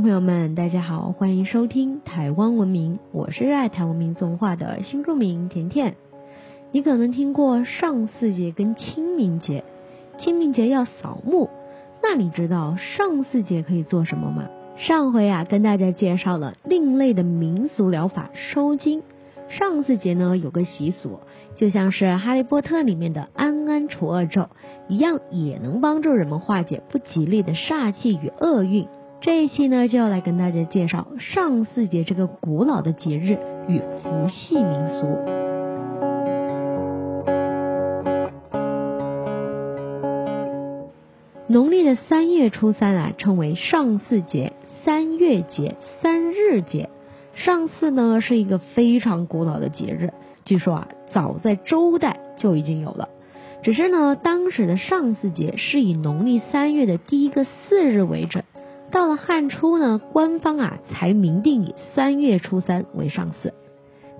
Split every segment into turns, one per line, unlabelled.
朋友们，大家好，欢迎收听台湾文明，我是热爱台湾民族文化的新住民甜甜。你可能听过上巳节跟清明节，清明节要扫墓，那你知道上巳节可以做什么吗？上回啊，跟大家介绍了另类的民俗疗法收金。上巳节呢，有个习俗，就像是《哈利波特》里面的安安除恶咒一样，也能帮助人们化解不吉利的煞气与厄运。这一期呢，就要来跟大家介绍上巳节这个古老的节日与伏羲民俗。农历的三月初三啊，称为上巳节、三月节、三日节。上巳呢是一个非常古老的节日，据说啊早在周代就已经有了。只是呢当时的上巳节是以农历三月的第一个巳日为准，到了汉初呢官方啊才明定以三月初三为上巳。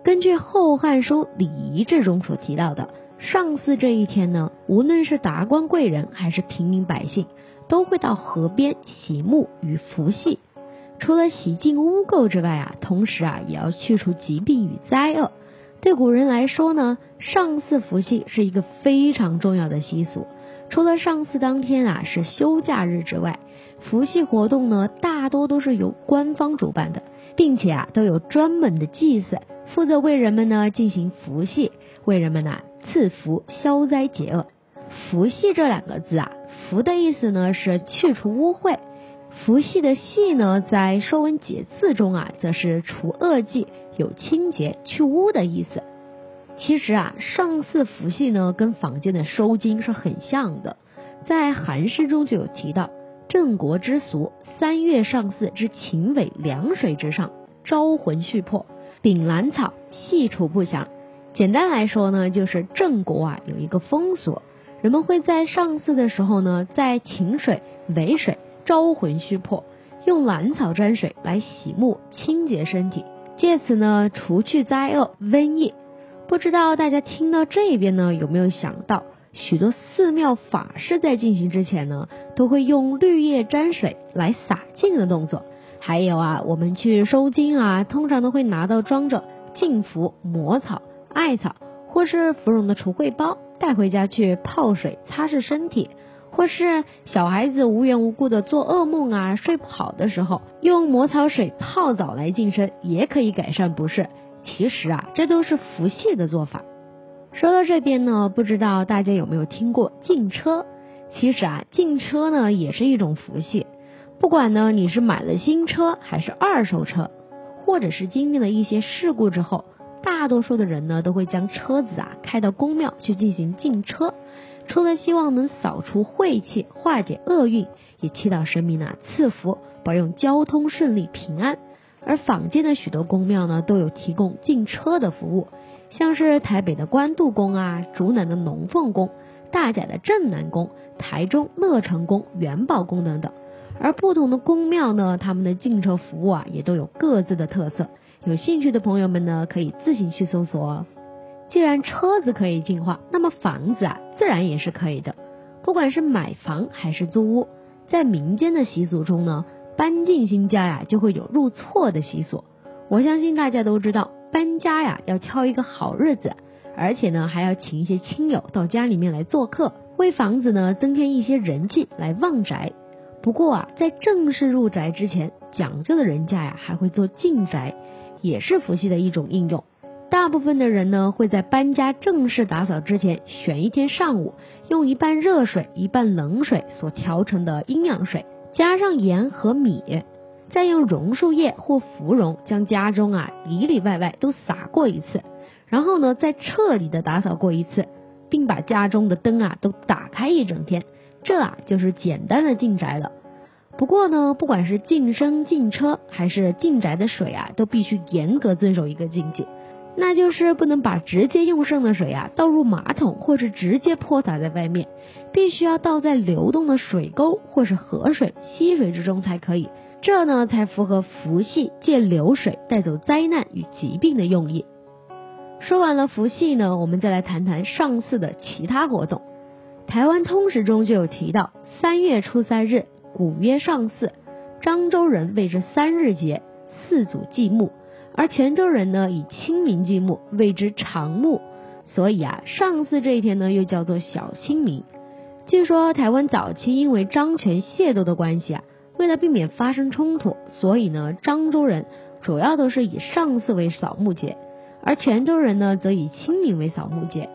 根据《后汉书·礼仪志》中所提到的，上巳这一天呢，无论是达官贵人还是平民百姓，都会到河边洗沐与伏羲。除了洗净污垢之外啊，同时啊也要去除疾病与灾厄。对古人来说呢，上巳伏羲是一个非常重要的习俗。除了上巳当天啊是休假日之外，伏羲活动呢大多都是由官方主办的，并且啊都有专门的祭祀，负责为人们呢进行伏羲，为人们呢赐福消灾解厄。伏羲这两个字啊，伏的意思呢是去除污秽。伏羲的羲呢，在《说文解字》中啊，则是除恶迹、有清洁、去污的意思。其实啊，上巳伏羲呢，跟坊间的收金是很像的。在韩诗中就有提到：“郑国之俗，三月上巳之秦尾凉水之上，招魂续魄，秉兰草，细除不祥。”简单来说呢，就是郑国啊有一个风俗，人们会在上巳的时候呢，在秦水、尾水。招魂虚魄，用兰草沾水来洗沐清洁身体，借此呢除去灾厄瘟疫。不知道大家听到这边呢有没有想到，许多寺庙法事在进行之前呢，都会用绿叶沾水来洒净的动作。还有啊，我们去收金啊，通常都会拿到装着净符、魔草、艾草或是芙蓉的除秽包，带回家去泡水擦拭身体。或是小孩子无缘无故的做噩梦啊，睡不好的时候，用魔草水泡澡来净身，也可以改善不适。其实啊，这都是佛系的做法。说到这边呢，不知道大家有没有听过禁车？其实啊，禁车呢也是一种福气。不管呢你是买了新车还是二手车，或者是经历了一些事故之后，大多数的人呢都会将车子啊开到公庙去进行禁车。除了希望能扫除晦气、化解厄运，也祈祷神明呢赐福，保佑交通顺利、平安。而坊间的许多宫庙呢，都有提供进车的服务，像是台北的关渡宫啊、竹南的龙凤宫、大甲的镇南宫、台中乐成宫、元宝宫等等。而不同的宫庙呢，他们的进车服务啊，也都有各自的特色。有兴趣的朋友们呢，可以自行去搜索哦。既然车子可以进化，那么房子啊，自然也是可以的。不管是买房还是租屋，在民间的习俗中呢，搬进新家呀，就会有入错的习俗。我相信大家都知道，搬家呀要挑一个好日子，而且呢还要请一些亲友到家里面来做客，为房子呢增添一些人气，来旺宅。不过啊，在正式入宅之前，讲究的人家呀还会做进宅，也是伏羲的一种应用。大部分的人呢，会在搬家正式打扫之前，选一天上午，用一半热水、一半冷水所调成的阴阳水，加上盐和米，再用榕树叶或芙蓉将家中啊里里外外都洒过一次，然后呢，再彻底的打扫过一次，并把家中的灯啊都打开一整天，这啊就是简单的进宅了。不过呢，不管是净身、净车还是进宅的水啊，都必须严格遵守一个禁忌。那就是不能把直接用剩的水啊倒入马桶，或者直接泼洒在外面，必须要倒在流动的水沟或是河水、溪水之中才可以。这呢才符合伏羲借流水带走灾难与疾病的用意。说完了伏羲呢，我们再来谈谈上巳的其他活动。台湾通史中就有提到，三月初三日，古曰上巳，漳州人谓之三日节，四祖祭墓；而泉州人呢以清明祭墓，谓之长墓。所以啊，上巳这一天呢又叫做小清明。据说台湾早期因为漳泉械斗的关系啊，为了避免发生冲突，所以呢漳州人主要都是以上巳为扫墓节，而泉州人呢则以清明为扫墓节。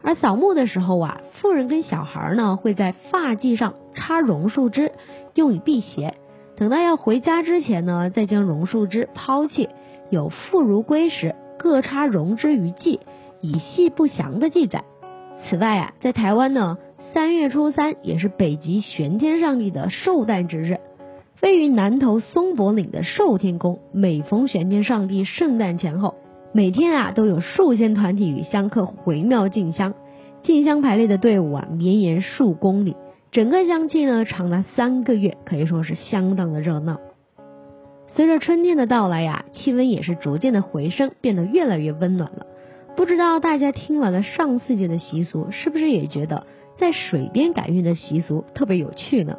而扫墓的时候啊，妇人跟小孩呢会在发髻上插榕树枝，用以辟邪。等到要回家之前呢，再将榕树枝抛弃。有妇如归时各插榕枝于髻，以系不祥的记载。此外啊，在台湾呢。三月初三也是北极玄天上帝的寿诞之日，位于南投松柏岭的寿天宫，每逢玄天上帝圣诞前后，每天啊都有数千团体与香客回庙进香，进香排列的队伍啊绵延数公里，整个香气呢长达三个月，可以说是相当的热闹。随着春天的到来呀，气温也是逐渐的回升，变得越来越温暖了。不知道大家听完了上巳节的习俗，是不是也觉得？在水边改运的习俗特别有趣呢。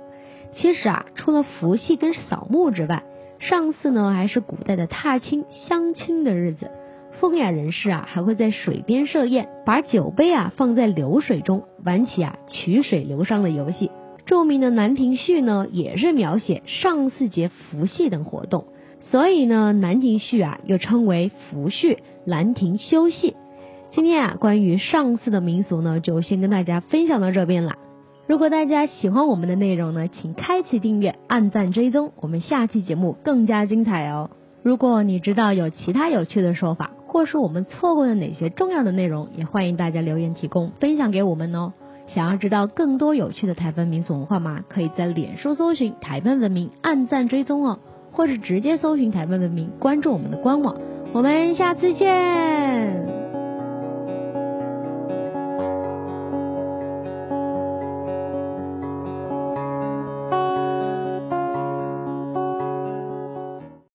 其实啊，除了伏羲跟扫墓之外，上巳呢还是古代的踏青相亲的日子。风雅人士啊还会在水边设宴，把酒杯啊放在流水中，玩起啊曲水流觞的游戏。著名的《兰亭序》呢也是描写上巳节伏羲等活动，所以呢《兰亭序》啊又称为伏序、兰亭休戏。今天啊，关于上巳的民俗呢，就先跟大家分享到这边了。如果大家喜欢我们的内容呢，请开启订阅、按赞、追踪，我们下期节目更加精彩哦。如果你知道有其他有趣的说法，或是我们错过了哪些重要的内容，也欢迎大家留言提供分享给我们哦。想要知道更多有趣的台湾民俗文化吗？可以在脸书搜寻台湾文明，按赞追踪哦，或是直接搜寻台湾文明，关注我们的官网。我们下次见。